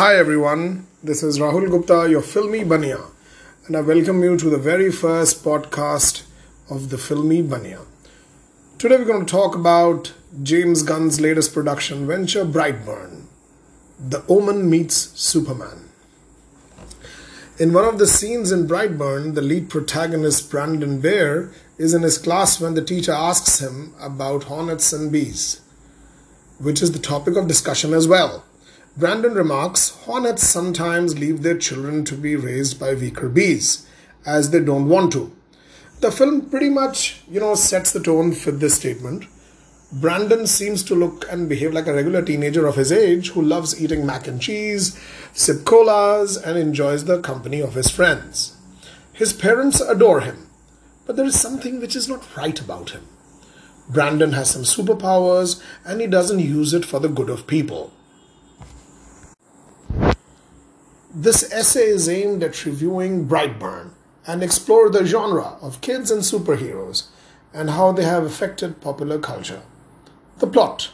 Hi everyone, this is Rahul Gupta, your Filmy Bania, and I welcome you to the very first podcast of the Filmy Bania. Today we're going to talk about James Gunn's latest production venture, Brightburn. The Omen meets Superman. In one of the scenes in Brightburn, the lead protagonist, Brandon Bear, is in his class when the teacher asks him about hornets and bees, which is the topic of discussion as well. Brandon remarks Hornets sometimes leave their children to be raised by weaker bees, as they don't want to. The film pretty much, you know, sets the tone for this statement. Brandon seems to look and behave like a regular teenager of his age who loves eating mac and cheese, sip colas, and enjoys the company of his friends. His parents adore him, but there is something which is not right about him. Brandon has some superpowers and he doesn't use it for the good of people. This essay is aimed at reviewing Brightburn and explore the genre of kids and superheroes and how they have affected popular culture. The plot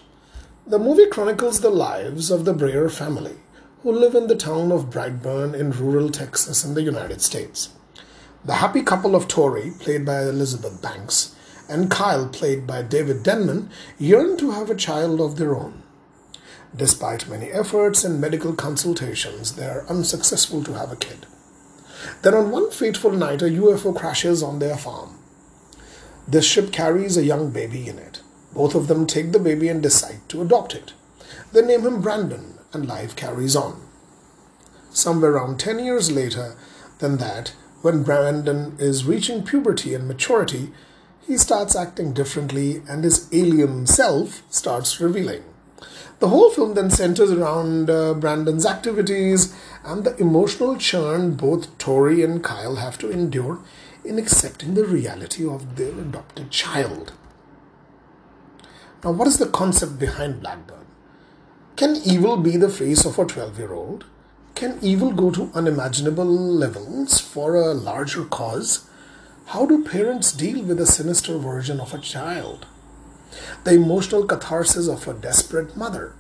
The movie chronicles the lives of the Breyer family, who live in the town of Brightburn in rural Texas in the United States. The happy couple of Tori, played by Elizabeth Banks, and Kyle, played by David Denman, yearn to have a child of their own. Despite many efforts and medical consultations, they are unsuccessful to have a kid. Then on one fateful night, a UFO crashes on their farm. This ship carries a young baby in it. Both of them take the baby and decide to adopt it. They name him Brandon, and life carries on. Somewhere around 10 years later than that, when Brandon is reaching puberty and maturity, he starts acting differently and his alien self starts revealing. The whole film then centers around uh, Brandon's activities and the emotional churn both Tori and Kyle have to endure in accepting the reality of their adopted child. Now, what is the concept behind Blackburn? Can evil be the face of a 12 year old? Can evil go to unimaginable levels for a larger cause? How do parents deal with a sinister version of a child? The emotional catharsis of a desperate mother.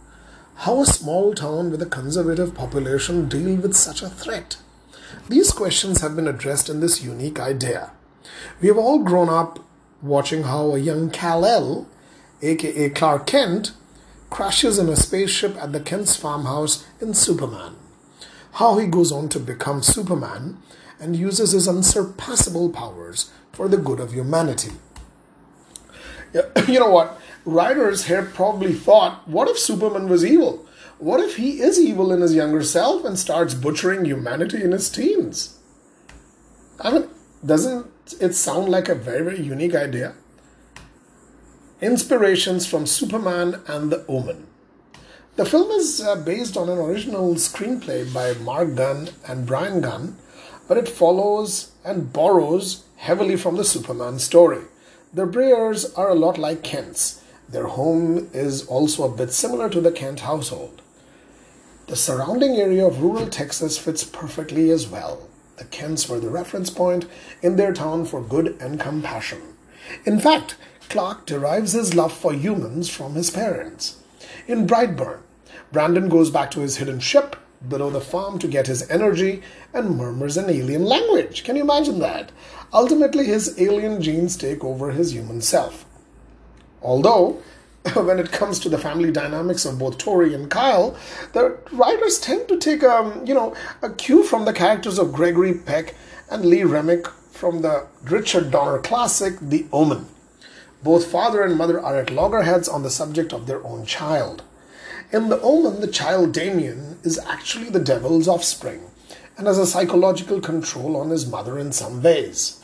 How a small town with a conservative population deal with such a threat? These questions have been addressed in this unique idea. We have all grown up watching how a young Kal-El, aka Clark Kent, crashes in a spaceship at the Kent's farmhouse in Superman. How he goes on to become Superman and uses his unsurpassable powers for the good of humanity. you know what? Writers here probably thought, what if Superman was evil? What if he is evil in his younger self and starts butchering humanity in his teens? I mean, doesn't it sound like a very, very unique idea? Inspirations from Superman and the Omen. The film is uh, based on an original screenplay by Mark Gunn and Brian Gunn, but it follows and borrows heavily from the Superman story. The Breyers are a lot like Kents. Their home is also a bit similar to the Kent household. The surrounding area of rural Texas fits perfectly as well. The Kents were the reference point in their town for good and compassion. In fact, Clark derives his love for humans from his parents. In Brightburn, Brandon goes back to his hidden ship below the farm to get his energy and murmurs an alien language. Can you imagine that? Ultimately, his alien genes take over his human self. Although, when it comes to the family dynamics of both Tori and Kyle, the writers tend to take a, um, you know, a cue from the characters of Gregory Peck and Lee Remick from the Richard Donner classic The Omen. Both father and mother are at loggerheads on the subject of their own child. In The Omen, the child Damien is actually the devil's offspring and has a psychological control on his mother in some ways.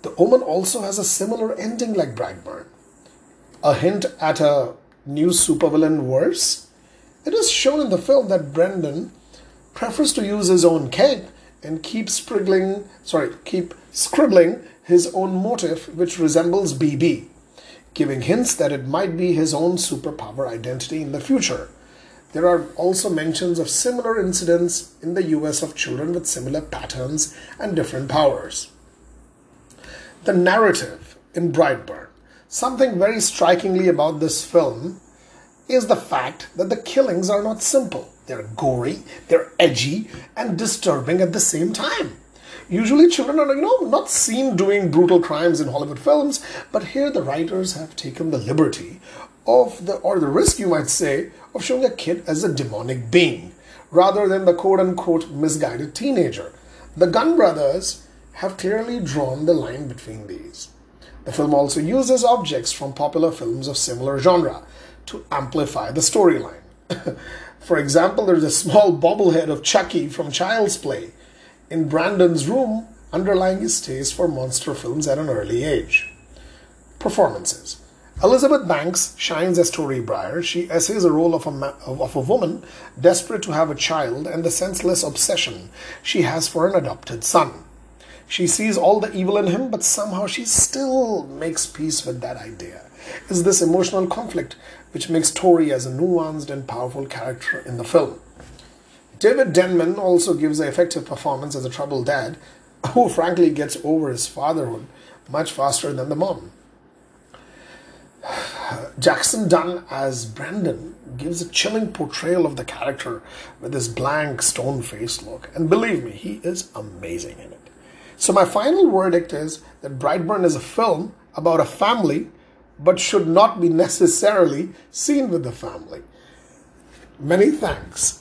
The Omen also has a similar ending like Brightburn. A hint at a new supervillain verse. It is shown in the film that Brendan prefers to use his own cape and keep scribbling, sorry, keep scribbling his own motif which resembles BB, giving hints that it might be his own superpower identity in the future. There are also mentions of similar incidents in the US of children with similar patterns and different powers. The narrative in Brightburn. Something very strikingly about this film is the fact that the killings are not simple. they're gory, they're edgy, and disturbing at the same time. Usually, children are, you know, not seen doing brutal crimes in Hollywood films, but here the writers have taken the liberty of the, or the risk, you might say, of showing a kid as a demonic being, rather than the quote unquote misguided teenager. The Gunn brothers have clearly drawn the line between these. The film also uses objects from popular films of similar genre to amplify the storyline. For example, there's a small bobblehead of Chucky from Child's Play in Brandon's room, underlying his taste for monster films at an early age. Performances Elizabeth Banks shines as Tori Breyer. She essays the role of a, ma- of a woman desperate to have a child and the senseless obsession she has for an adopted son. She sees all the evil in him, but somehow she still makes peace with that idea. Is this emotional conflict which makes Tori as a nuanced and powerful character in the film? David Denman also gives an effective performance as a troubled dad who frankly gets over his fatherhood much faster than the mom. Jackson Dunn as Brandon gives a chilling portrayal of the character with his blank, stone faced look. And believe me, he is amazing in it. So, my final verdict is that Brightburn is a film about a family, but should not be necessarily seen with the family. Many thanks.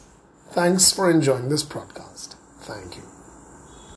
Thanks for enjoying this podcast. Thank you.